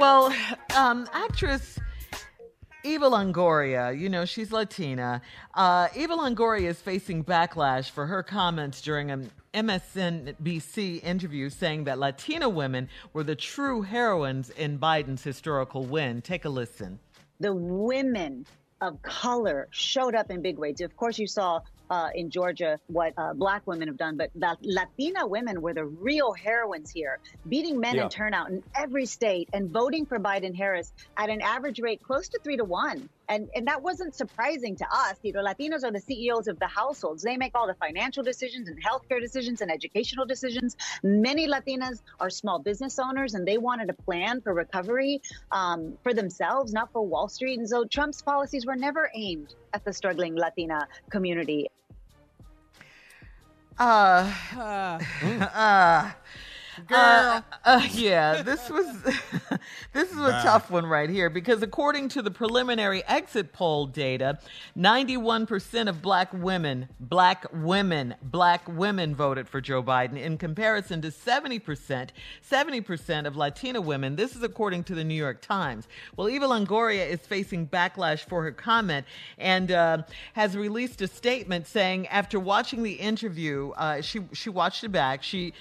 Well, um, actress Eva Longoria, you know, she's Latina. Uh, Eva Longoria is facing backlash for her comments during an MSNBC interview saying that Latina women were the true heroines in Biden's historical win. Take a listen. The women of color showed up in big ways. Of course, you saw uh, in Georgia what uh, black women have done, but Latina women were the real heroines here, beating men yeah. in turnout in every state and voting for Biden Harris at an average rate close to three to one. And, and that wasn't surprising to us. You know, Latinos are the CEOs of the households. They make all the financial decisions and healthcare decisions and educational decisions. Many Latinas are small business owners and they wanted a plan for recovery um, for themselves, not for Wall Street. And so Trump's policies were never aimed at the struggling Latina community. Uh, uh, uh, Girl. Uh, uh, yeah, this was this is a wow. tough one right here because according to the preliminary exit poll data, 91% of black women, black women, black women voted for Joe Biden in comparison to 70%, 70% of Latina women. This is according to the New York Times. Well, Eva Longoria is facing backlash for her comment and uh, has released a statement saying after watching the interview, uh, she she watched it back. She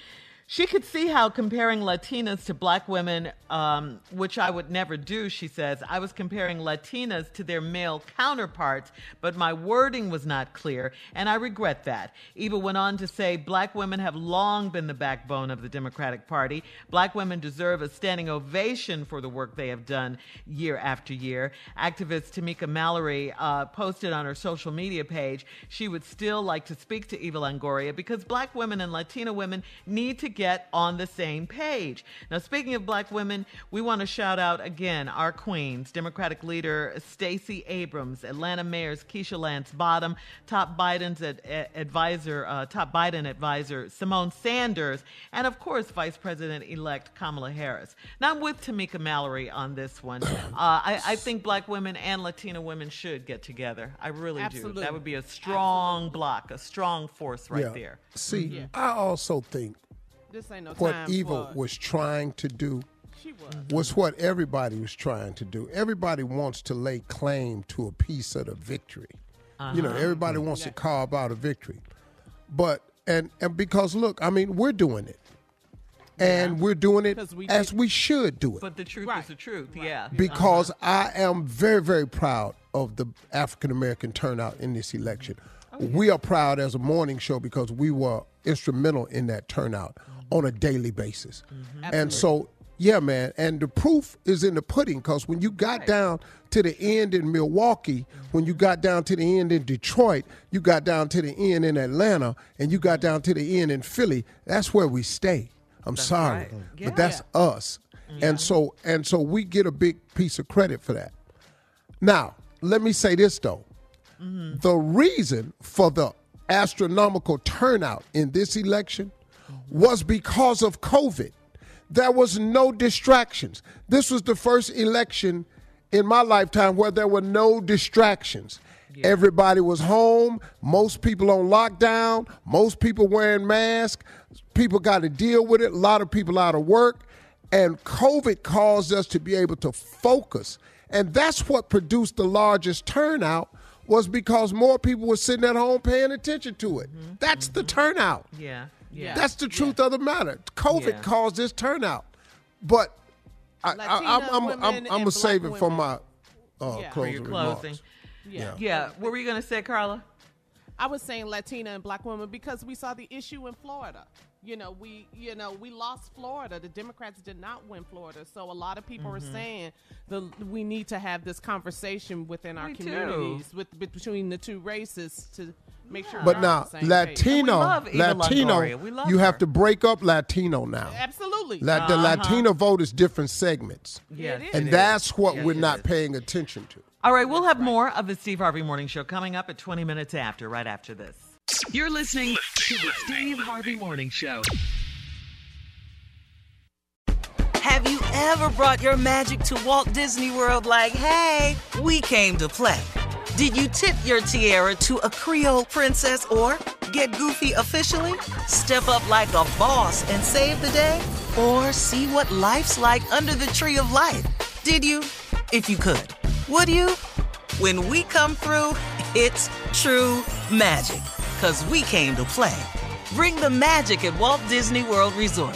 she could see how comparing Latinas to black women, um, which I would never do, she says, I was comparing Latinas to their male counterparts, but my wording was not clear, and I regret that. Eva went on to say, Black women have long been the backbone of the Democratic Party. Black women deserve a standing ovation for the work they have done year after year. Activist Tamika Mallory uh, posted on her social media page she would still like to speak to Eva Longoria because black women and Latina women need to get on the same page. Now, speaking of black women, we want to shout out again our queens, Democratic leader Stacey Abrams, Atlanta mayors Keisha Lance Bottom, top Biden's ad- advisor, uh, top Biden advisor Symone Sanders, and of course, Vice President elect Kamala Harris. Now, I'm with Tamika Mallory on this one. Uh, I, I, think black women and Latina women should get together. I really Absolutely. do. That would be a strong Absolutely. block, a strong force right yeah. there. See, yeah. I also think this ain't no what time Eva for... was trying to do was. was what everybody was trying to do. Everybody wants to lay claim to a piece of the victory. Uh-huh. You know, everybody wants yeah. to carve out a victory. But and and because look, I mean, we're doing it. And yeah. we're doing it we as we should do it. But the truth right. is the truth, right. yeah. Because uh-huh. I am very, very proud of the African American turnout in this election. Oh, yeah. We are proud as a morning show because we were instrumental in that turnout mm-hmm. On a daily basis. Mm-hmm. And so yeah, man. And the proof is in the pudding because when you got right. down to the end in Milwaukee, when you got down to the end in Detroit, you got down to the end in Atlanta, and you got down to the end in Philly, that's where we stay. I'm that's sorry, right. yeah. but that's us. Yeah. And so and so we get a big piece of credit for that. Now, let me say this though. Mm-hmm. The reason for the astronomical turnout in this election was because of COVID. There was no distractions. This was the first election in my lifetime where there were no distractions. Yeah. Everybody was home, most people on lockdown, most people wearing masks. People got to deal with it, a lot of people out of work. And COVID caused us to be able to focus. And that's what produced the largest turnout was because more people were sitting at home paying attention to it. Mm-hmm. That's mm-hmm. the turnout. Yeah. Yeah. That's the truth yeah. of the matter. COVID yeah. caused this turnout. But I, am I'm, I'm, I'm, gonna save it for my uh, yeah. closing, for closing. Yeah. yeah. What were you gonna say, Carla? I was saying Latina and black women because we saw the issue in Florida. You know, we you know we lost Florida. The Democrats did not win Florida, so a lot of people mm-hmm. are saying the we need to have this conversation within our communities with between the two races to make sure. But now Latino, Latino, you her. have to break up Latino now. Absolutely, La- the uh-huh. Latino vote is different segments. Yeah, and that's what we're not paying attention to. All right, we'll have more of the Steve Harvey Morning Show coming up at 20 minutes after, right after this. You're listening to the Steve Harvey Morning Show. Have you ever brought your magic to Walt Disney World like, hey, we came to play? Did you tip your tiara to a Creole princess or get goofy officially? Step up like a boss and save the day? Or see what life's like under the tree of life? Did you? If you could. Would you? When we come through, it's true magic. Cause we came to play. Bring the magic at Walt Disney World Resort.